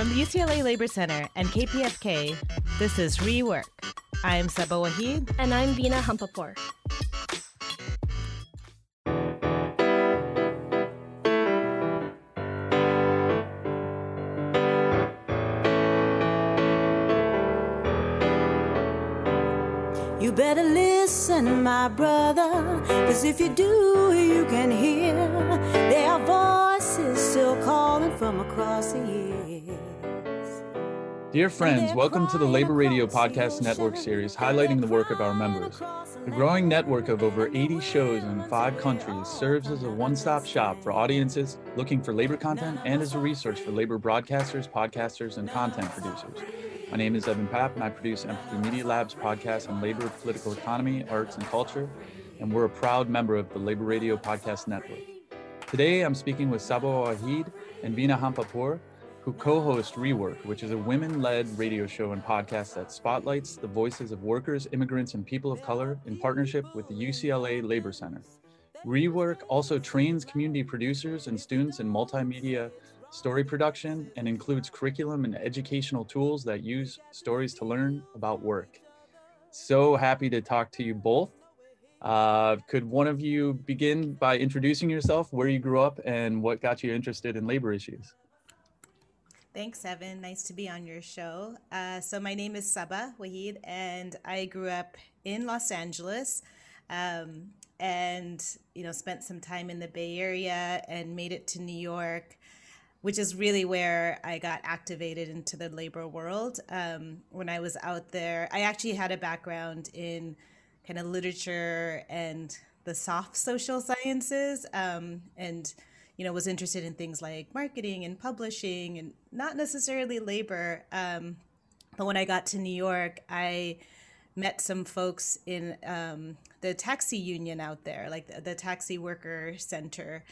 From the UCLA Labor Center and KPFK, this is Rework. I'm Saba Waheed. And I'm Veena Hampapur. You better listen, my brother, cause if you do, you can hear their voices still calling from across the years. Dear friends, welcome to the Labor Radio Podcast Network series highlighting the work of our members. The growing network of over 80 shows in five countries serves as a one stop shop for audiences looking for labor content and as a resource for labor broadcasters, podcasters, and content producers. My name is Evan Papp, and I produce Empathy Media Lab's podcast on labor, political economy, arts, and culture, and we're a proud member of the Labor Radio Podcast Network. Today, I'm speaking with Saba Waheed and Veena Hampapur, who co-host Rework, which is a women-led radio show and podcast that spotlights the voices of workers, immigrants, and people of color in partnership with the UCLA Labor Center. Rework also trains community producers and students in multimedia story production and includes curriculum and educational tools that use stories to learn about work. So happy to talk to you both. Uh, could one of you begin by introducing yourself, where you grew up, and what got you interested in labor issues? Thanks, Evan. Nice to be on your show. Uh, so, my name is Saba Waheed, and I grew up in Los Angeles. Um, and you know spent some time in the bay area and made it to new york which is really where I got activated into the labor world. Um, when I was out there, I actually had a background in kind of literature and the soft social sciences, um, and you know was interested in things like marketing and publishing, and not necessarily labor. Um, but when I got to New York, I met some folks in um, the taxi union out there, like the, the taxi worker center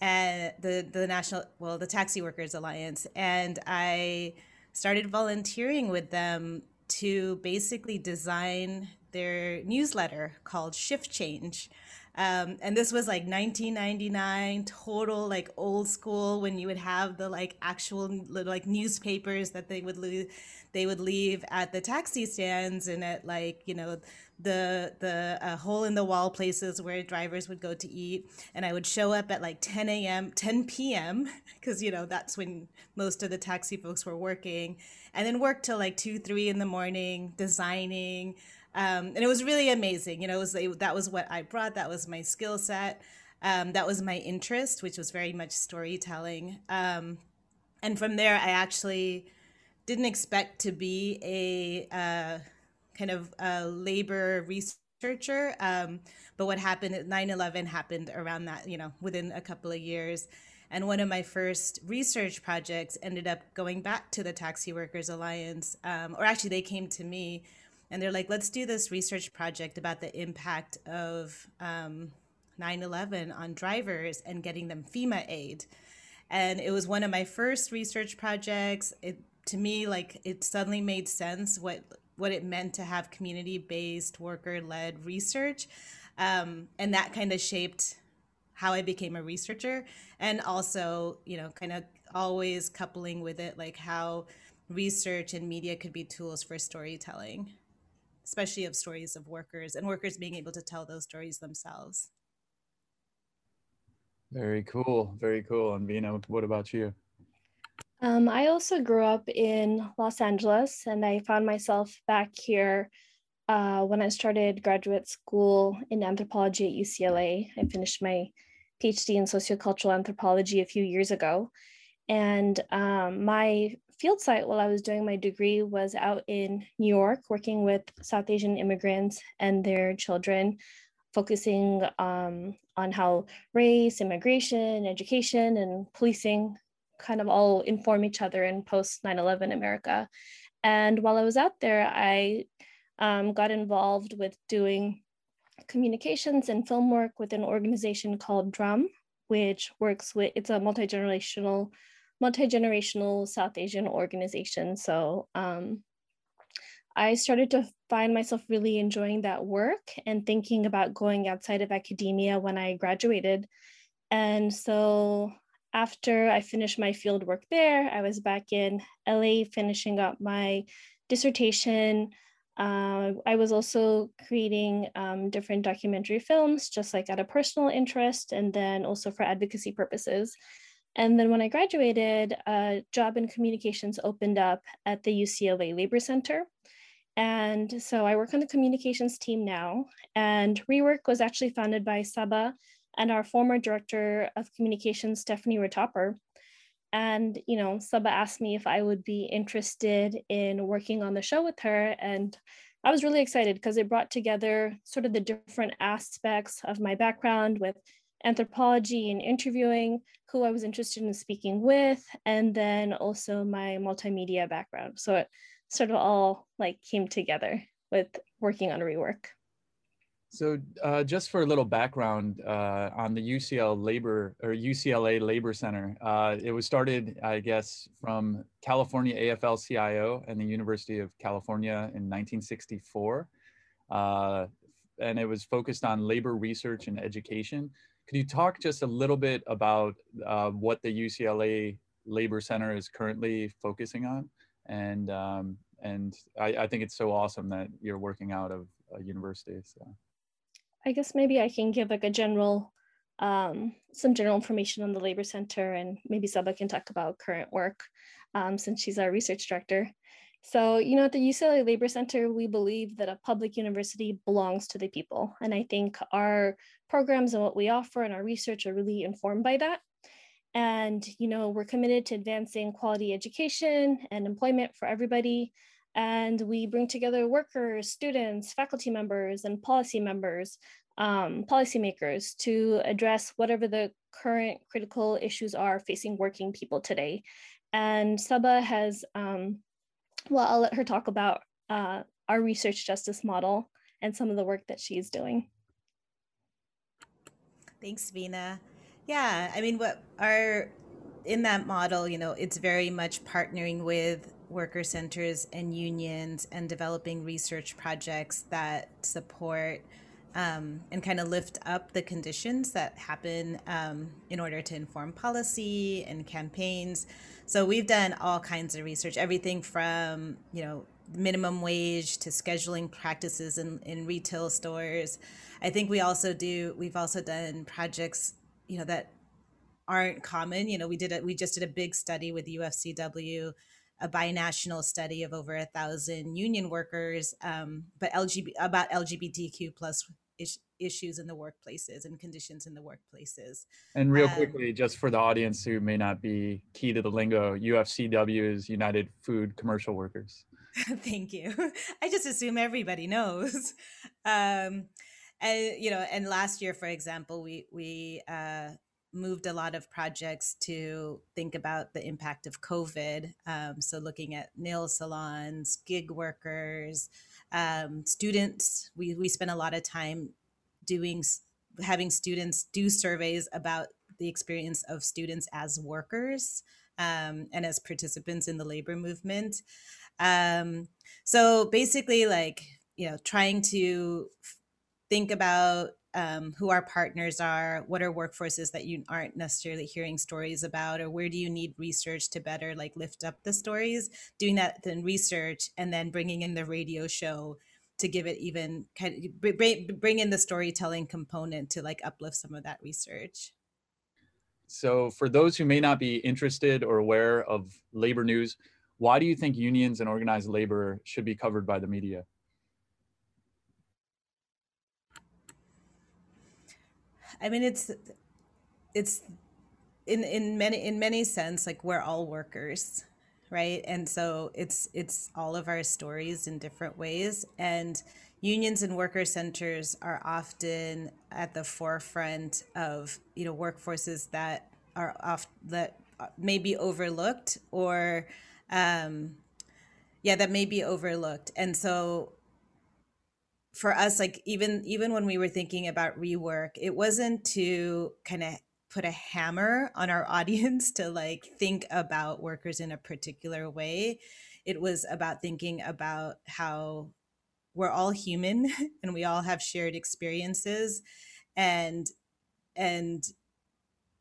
and the the national well the taxi workers alliance and i started volunteering with them to basically design their newsletter called shift change um, and this was like 1999 total like old school when you would have the like actual like newspapers that they would leave they would leave at the taxi stands and at like you know the the uh, hole in the wall places where drivers would go to eat. And i would show up at like 10 a.m 10 p.m because you know that's when most of the taxi folks were working. And then work till like 2 3 in the morning designing um, and it was really amazing you know it was that was what i brought that was my skill set um, that was my interest which was very much storytelling um, and from there i actually didn't expect to be a uh, kind of a labor researcher. Um, but what happened 9 11 happened around that, you know, within a couple of years. And one of my first research projects ended up going back to the Taxi Workers Alliance, um, or actually, they came to me and they're like, let's do this research project about the impact of um, 9 11 on drivers and getting them FEMA aid. And it was one of my first research projects. It, to me, like, it suddenly made sense what what it meant to have community based worker led research. Um, and that kind of shaped how I became a researcher. And also, you know, kind of always coupling with it, like how research and media could be tools for storytelling, especially of stories of workers and workers being able to tell those stories themselves. Very cool. Very cool. And Veena, what about you? Um, I also grew up in Los Angeles and I found myself back here uh, when I started graduate school in anthropology at UCLA. I finished my PhD in sociocultural anthropology a few years ago. And um, my field site while I was doing my degree was out in New York, working with South Asian immigrants and their children, focusing um, on how race, immigration, education, and policing kind of all inform each other in post 9 11 America. And while I was out there, I um, got involved with doing communications and film work with an organization called Drum, which works with, it's a multi generational multi-generational South Asian organization. So um, I started to find myself really enjoying that work and thinking about going outside of academia when I graduated. And so after I finished my field work there, I was back in LA finishing up my dissertation. Uh, I was also creating um, different documentary films, just like out of personal interest, and then also for advocacy purposes. And then when I graduated, a job in communications opened up at the UCLA Labor Center. And so I work on the communications team now. And Rework was actually founded by Saba and our former director of communications, Stephanie Ritoper. And, you know, Saba asked me if I would be interested in working on the show with her. And I was really excited because it brought together sort of the different aspects of my background with anthropology and interviewing, who I was interested in speaking with, and then also my multimedia background. So it sort of all like came together with working on rework. So, uh, just for a little background uh, on the UCL Labor or UCLA Labor Center, uh, it was started, I guess, from California AFL-CIO and the University of California in 1964, uh, and it was focused on labor research and education. Could you talk just a little bit about uh, what the UCLA Labor Center is currently focusing on, and um, and I, I think it's so awesome that you're working out of a university. So. I guess maybe I can give like a general, um, some general information on the Labor Center and maybe Saba can talk about current work um, since she's our research director. So, you know, at the UCLA Labor Center, we believe that a public university belongs to the people. And I think our programs and what we offer and our research are really informed by that. And, you know, we're committed to advancing quality education and employment for everybody. And we bring together workers, students, faculty members, and policy members, um, policymakers to address whatever the current critical issues are facing working people today. And Saba has, um, well, I'll let her talk about uh, our research justice model and some of the work that she's doing. Thanks, Veena. Yeah, I mean, what our in that model, you know, it's very much partnering with worker centers and unions and developing research projects that support um, and kind of lift up the conditions that happen um, in order to inform policy and campaigns. So we've done all kinds of research, everything from you know minimum wage to scheduling practices in, in retail stores. I think we also do. We've also done projects, you know, that aren't common. You know, we did it. We just did a big study with UFCW a binational study of over a thousand union workers, um, but about LGBTQ plus is, issues in the workplaces and conditions in the workplaces. And real um, quickly, just for the audience who may not be key to the lingo, UFCW is United Food Commercial Workers. Thank you. I just assume everybody knows. Um, and you know, and last year, for example, we we uh, moved a lot of projects to think about the impact of COVID. Um, so, looking at nail salons, gig workers, um, students. We, we spend a lot of time doing, having students do surveys about the experience of students as workers um, and as participants in the labor movement. Um, so, basically, like, you know, trying to think about um, who our partners are, what are workforces that you aren't necessarily hearing stories about, or where do you need research to better like lift up the stories? Doing that then research and then bringing in the radio show to give it even kind of bring in the storytelling component to like uplift some of that research. So, for those who may not be interested or aware of labor news, why do you think unions and organized labor should be covered by the media? I mean, it's it's in in many in many sense like we're all workers, right? And so it's it's all of our stories in different ways and unions and worker centers are often at the forefront of you know workforces that are off that may be overlooked or um yeah that may be overlooked and so for us like even even when we were thinking about rework it wasn't to kind of put a hammer on our audience to like think about workers in a particular way it was about thinking about how we're all human and we all have shared experiences and and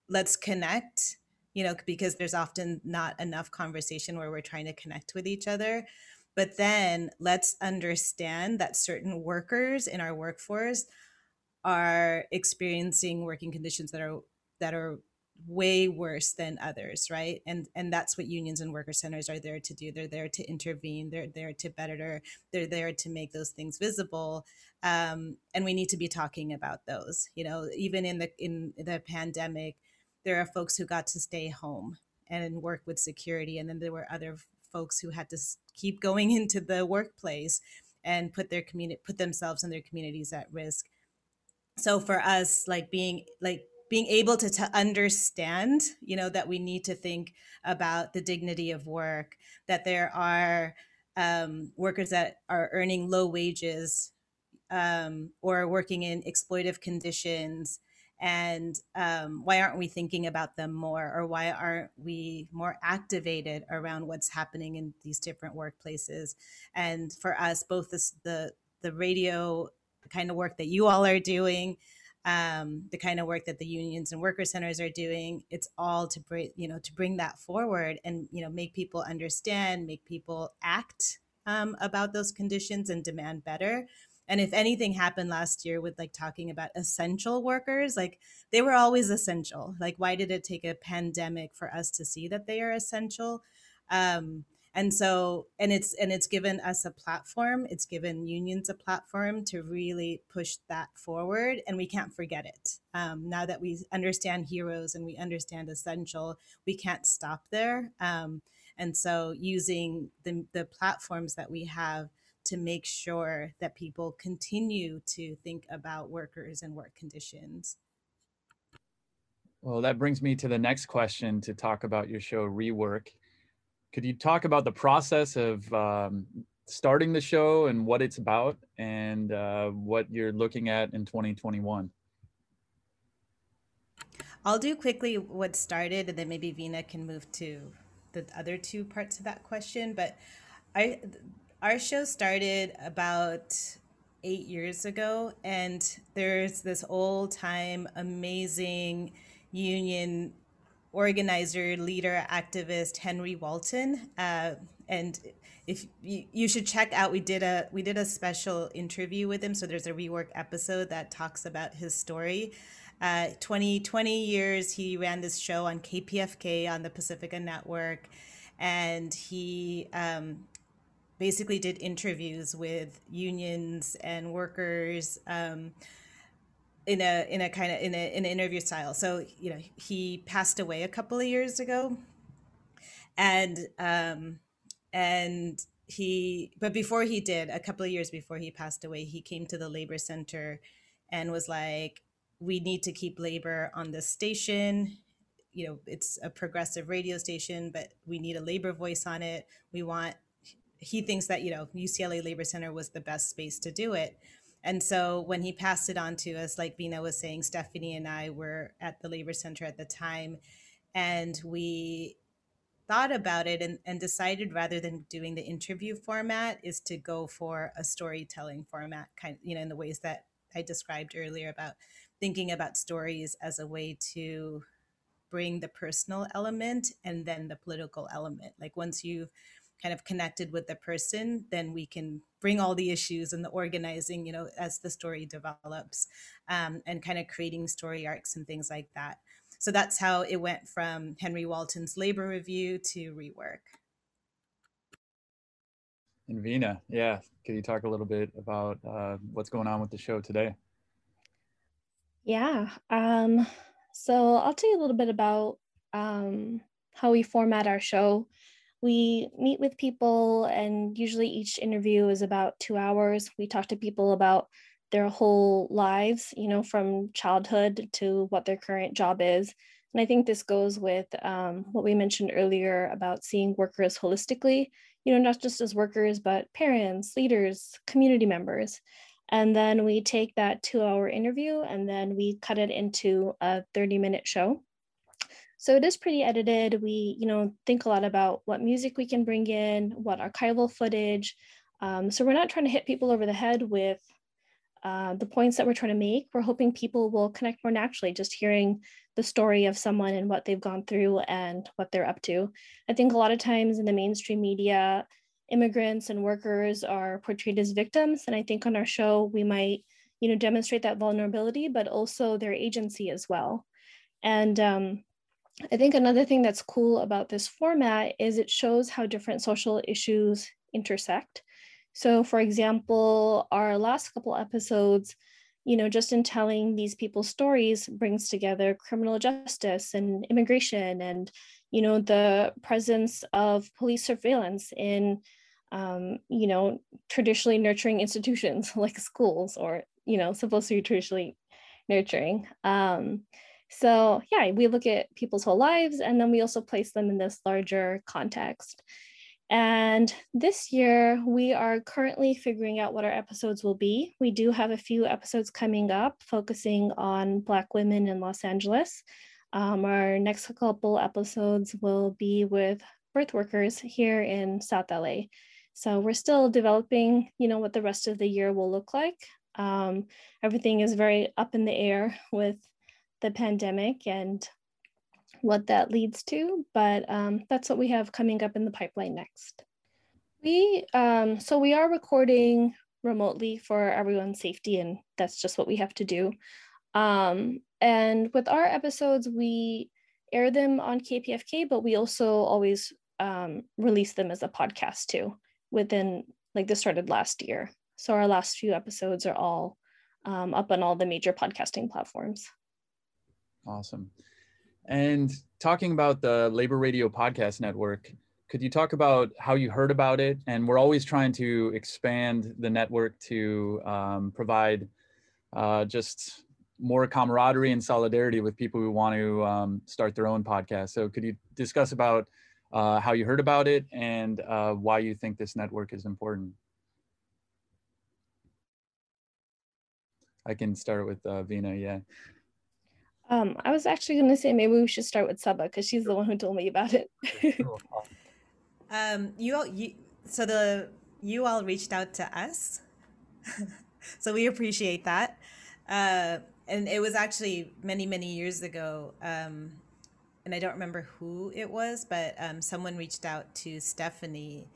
let's connect you know, because there's often not enough conversation where we're trying to connect with each other. But then let's understand that certain workers in our workforce are experiencing working conditions that are that are way worse than others right? And and that's what unions and worker centers are there to do. They're there to intervene. They're there to better they're there to make those things visible. Um, and we need to be talking about those you know even in the in the pandemic there are folks who got to stay home and work with security and then there were other folks who had to keep going into the workplace and put their community put themselves and their communities at risk. So for us like being like being able to, to understand you know that we need to think about the dignity of work that there are um, workers that are earning low wages um, or working in exploitive conditions and um, why aren't we thinking about them more? Or why aren't we more activated around what's happening in these different workplaces? And for us both this, the the radio kind of work that you all are doing um, the kind of work that the unions and worker centers are doing it's all to bring you know to bring that forward and you know make people understand make people act um, about those conditions and demand better and if anything happened last year with like talking about essential workers like they were always essential. Like why did it take a pandemic for us to see that they are essential? Um, and so and it's and it's given us a platform it's given unions a platform to really push that forward and we can't forget it. Um, now that we understand heroes and we understand essential we can't stop there. Um, and so using the, the platforms that we have to make sure that people continue to think about workers and work conditions well that brings me to the next question to talk about your show rework could you talk about the process of um, starting the show and what it's about and uh, what you're looking at in 2021? I'll do quickly what started and then maybe Veena can move to the other two parts of that question. But I, our show started about eight years ago, and there's this old time amazing union organizer, leader, activist Henry Walton. Uh, and if you, you should check out, we did a we did a special interview with him. So there's a rework episode that talks about his story. Uh, 20, 20 years he ran this show on KPFK on the Pacifica Network, and he um, basically did interviews with unions and workers. Um, in a in a kind of in, in an interview style. So you know he passed away a couple of years ago, and um, and he but before he did a couple of years before he passed away, he came to the labor center and was like, "We need to keep labor on this station." You know, it's a progressive radio station, but we need a labor voice on it. We want. He thinks that you know UCLA Labor Center was the best space to do it and so when he passed it on to us, like Veena was saying, Stephanie and I were at the Labor Center at the time, and we thought about it and, and decided rather than doing the interview format is to go for a storytelling format, kind you know, in the ways that I described earlier about thinking about stories as a way to bring the personal element and then the political element. Like once you've kind of connected with the person, then we can bring all the issues and the organizing, you know, as the story develops um, and kind of creating story arcs and things like that. So that's how it went from Henry Walton's labor review to rework. And Veena, yeah, could you talk a little bit about uh, what's going on with the show today? Yeah, um, so I'll tell you a little bit about um, how we format our show we meet with people and usually each interview is about two hours. We talk to people about their whole lives you know from childhood to what their current job is. And i think this goes with um, what we mentioned earlier about seeing workers holistically you know not just as workers but parents leaders community members. And then we take that two hour interview and then we cut it into a 30 minute show so it is pretty edited. We, you know, think a lot about what music we can bring in, what archival footage. Um, so we're not trying to hit people over the head with uh, the points that we're trying to make, we're hoping people will connect more naturally, just hearing the story of someone and what they've gone through and what they're up to. I think a lot of times in the mainstream media, immigrants and workers are portrayed as victims. And I think on our show, we might, you know, demonstrate that vulnerability, but also their agency as well. And um, I think another thing that's cool about this format is it shows how different social issues intersect. So, for example, our last couple episodes, you know, just in telling these people's stories brings together criminal justice and immigration and, you know, the presence of police surveillance in, um, you know, traditionally nurturing institutions like schools or, you know, supposed to be traditionally nurturing. Um, so, yeah, we look at people's whole lives and then we also place them in this larger context. And this year, we are currently figuring out what our episodes will be. We do have a few episodes coming up focusing on Black women in Los Angeles. Um, our next couple episodes will be with birth workers here in South LA. So we're still developing, you know, what the rest of the year will look like. Um, everything is very up in the air with the pandemic and what that leads to, but um, that's what we have coming up in the pipeline next. We um, so we are recording remotely for everyone's safety, and that's just what we have to do. Um, and with our episodes, we air them on KPFK, but we also always um, release them as a podcast too. Within like this started last year, so our last few episodes are all um, up on all the major podcasting platforms. Awesome. And talking about the Labor Radio Podcast Network, could you talk about how you heard about it? And we're always trying to expand the network to um, provide uh, just more camaraderie and solidarity with people who want to um, start their own podcast. So could you discuss about uh, how you heard about it and uh, why you think this network is important? I can start with uh, Veena, yeah. Um, I was actually going to say maybe we should start with Saba because she's the one who told me about it. um, you all, you, so the you all reached out to us, so we appreciate that. Uh, and it was actually many many years ago, um, and I don't remember who it was, but um, someone reached out to Stephanie,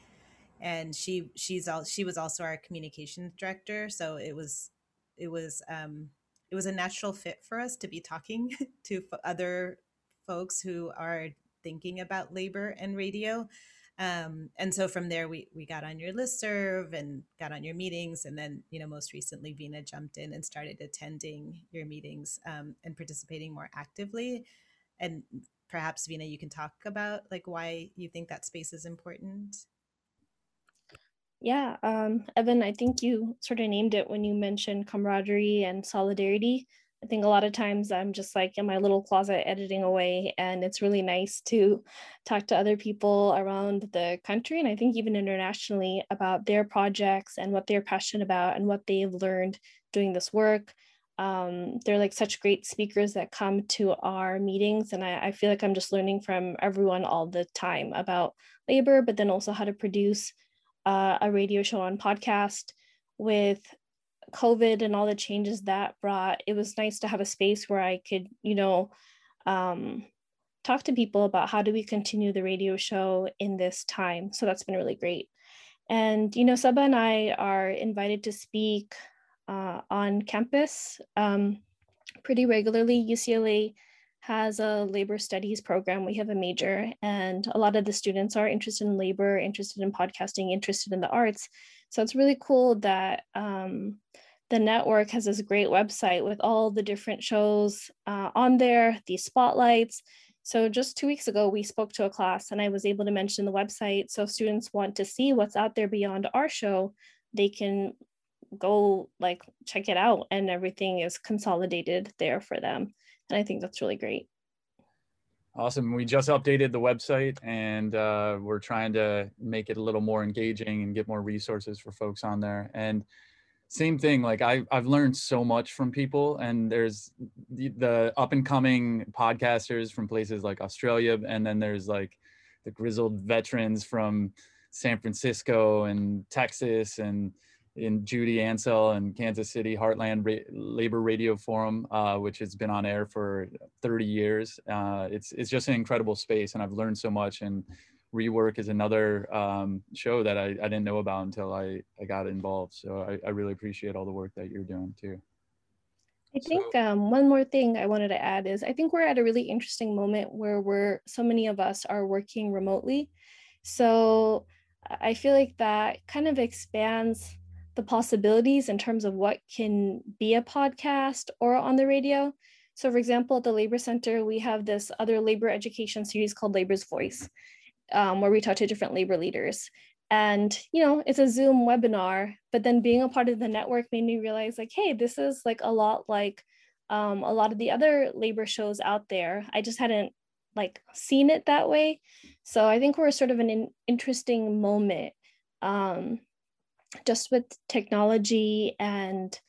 and she she's all she was also our communications director. So it was it was um, it was a natural fit for us to be talking to other folks who are thinking about labor and radio. Um, and so from there, we, we got on your list serve and got on your meetings. And then, you know, most recently, Veena jumped in and started attending your meetings um, and participating more actively. And perhaps, Veena, you can talk about like why you think that space is important. Yeah, um, Evan, I think you sort of named it when you mentioned camaraderie and solidarity. I think a lot of times I'm just like in my little closet editing away, and it's really nice to talk to other people around the country and I think even internationally about their projects and what they're passionate about and what they've learned doing this work. Um, they're like such great speakers that come to our meetings, and I, I feel like I'm just learning from everyone all the time about labor, but then also how to produce uh, a radio show on podcast with COVID and all the changes that brought, it was nice to have a space where I could, you know, um, talk to people about how do we continue the radio show in this time. So that's been really great. And, you know, Saba and I are invited to speak uh, on campus um, pretty regularly. UCLA has a labor studies program. We have a major, and a lot of the students are interested in labor, interested in podcasting, interested in the arts. So it's really cool that um, the network has this great website with all the different shows uh, on there, these spotlights. So just two weeks ago, we spoke to a class, and I was able to mention the website. So if students want to see what's out there beyond our show, they can go like check it out, and everything is consolidated there for them. And I think that's really great. Awesome. We just updated the website and uh, we're trying to make it a little more engaging and get more resources for folks on there. And same thing, like I, I've learned so much from people and there's the, the up and coming podcasters from places like Australia. And then there's like the grizzled veterans from San Francisco and Texas and in Judy Ancel and Kansas City Heartland Ra- Labor Radio Forum, uh, which has been on air for 30 years. Uh, it's it's just an incredible space, and I've learned so much. And Rework is another um, show that I, I didn't know about until I, I got involved. So I, I really appreciate all the work that you're doing too. I think um, one more thing I wanted to add is I think we're at a really interesting moment where we're so many of us are working remotely. So I feel like that kind of expands the possibilities in terms of what can be a podcast or on the radio. So, for example, at the Labor Center, we have this other labor education series called Labor's Voice, um, where we talk to different labor leaders. And you know it's a zoom webinar but then being a part of the network made me realize like hey this is like a lot like um, a lot of the other labor shows out there. I just hadn't like seen it that way. So i think we're sort of an in- interesting moment. Um, just with technology and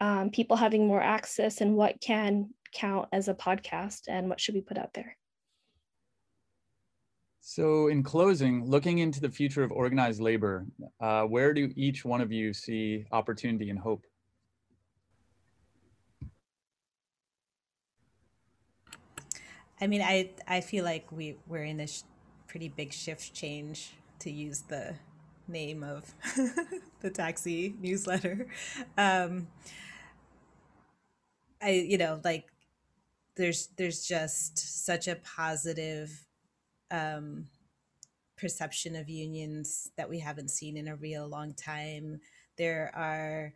um, people having more access and what can count as a podcast and what should be put out there so, in closing, looking into the future of organized labor, uh, where do each one of you see opportunity and hope? I mean, I I feel like we we're in a sh- pretty big shift change to use the name of the taxi newsletter. Um, I you know like there's there's just such a positive um, perception of unions that we haven't seen in a real long time. There are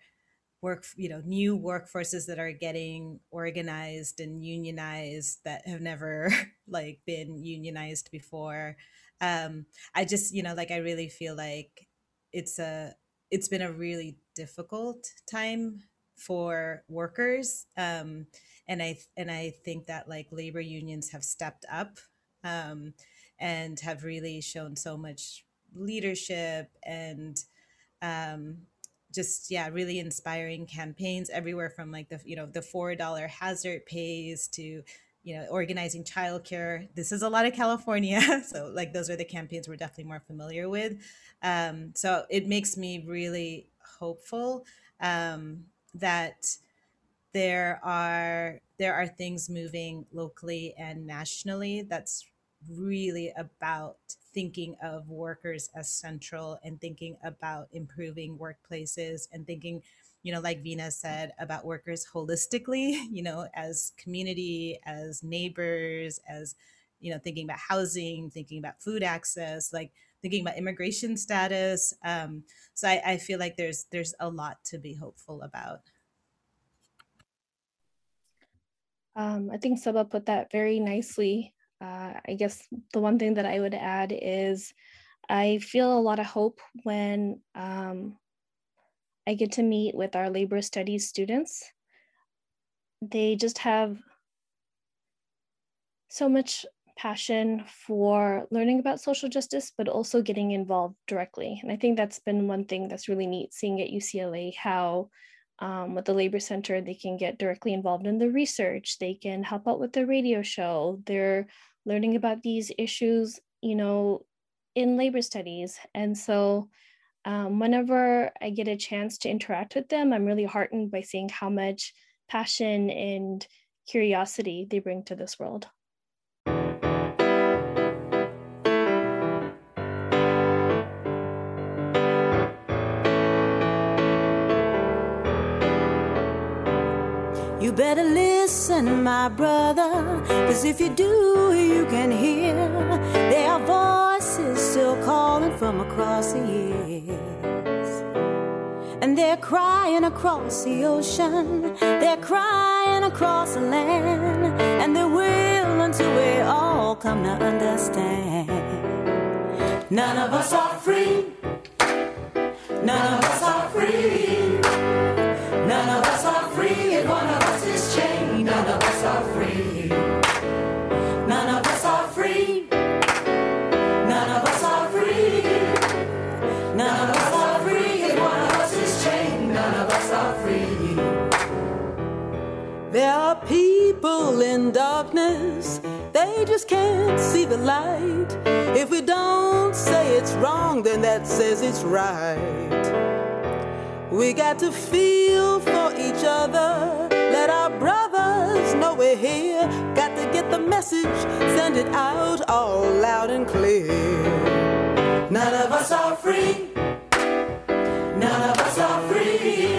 work, you know, new workforces that are getting organized and unionized that have never like been unionized before. Um, I just, you know, like I really feel like it's a it's been a really difficult time for workers um, and i and i think that like labor unions have stepped up um, and have really shown so much leadership and um, just yeah really inspiring campaigns everywhere from like the you know the four dollar hazard pays to you know organizing childcare. This is a lot of california so like those are the campaigns we're definitely more familiar with. Um, so it makes me really hopeful um, that there are there are things moving locally and nationally that's really about thinking of workers as central and thinking about improving workplaces and thinking you know like veena said about workers holistically you know as community as neighbors as you know thinking about housing thinking about food access like thinking about immigration status um, so I, I feel like there's there's a lot to be hopeful about. Um, i think Saba put that very nicely. Uh, I guess the one thing that I would add is I feel a lot of hope when um, I get to meet with our labor studies students. They just have so much passion for learning about social justice, but also getting involved directly. And I think that's been one thing that's really neat seeing at UCLA how um, with the Labor Center, they can get directly involved in the research. They can help out with the radio show. They're learning about these issues, you know, in labor studies. And so um, whenever I get a chance to interact with them, I'm really heartened by seeing how much passion and curiosity they bring to this world. You better listen, my brother, cause if you do, you can hear their are voices still calling from across the years. And they're crying across the ocean, they're crying across the land, and they will until we all come to understand. None of us are free, none of us are free. Can't see the light. If we don't say it's wrong, then that says it's right. We got to feel for each other. Let our brothers know we're here. Got to get the message, send it out all loud and clear. None of us are free. None of us are free.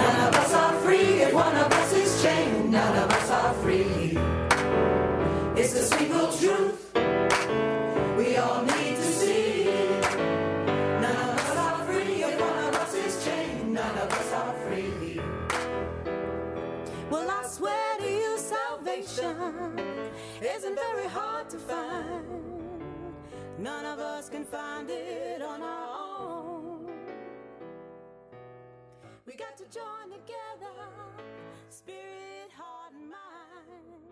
None of us are free. If one of us is chained, none of us are free. to find. None of us can find it on our own. We got to join together, spirit, heart, and mind.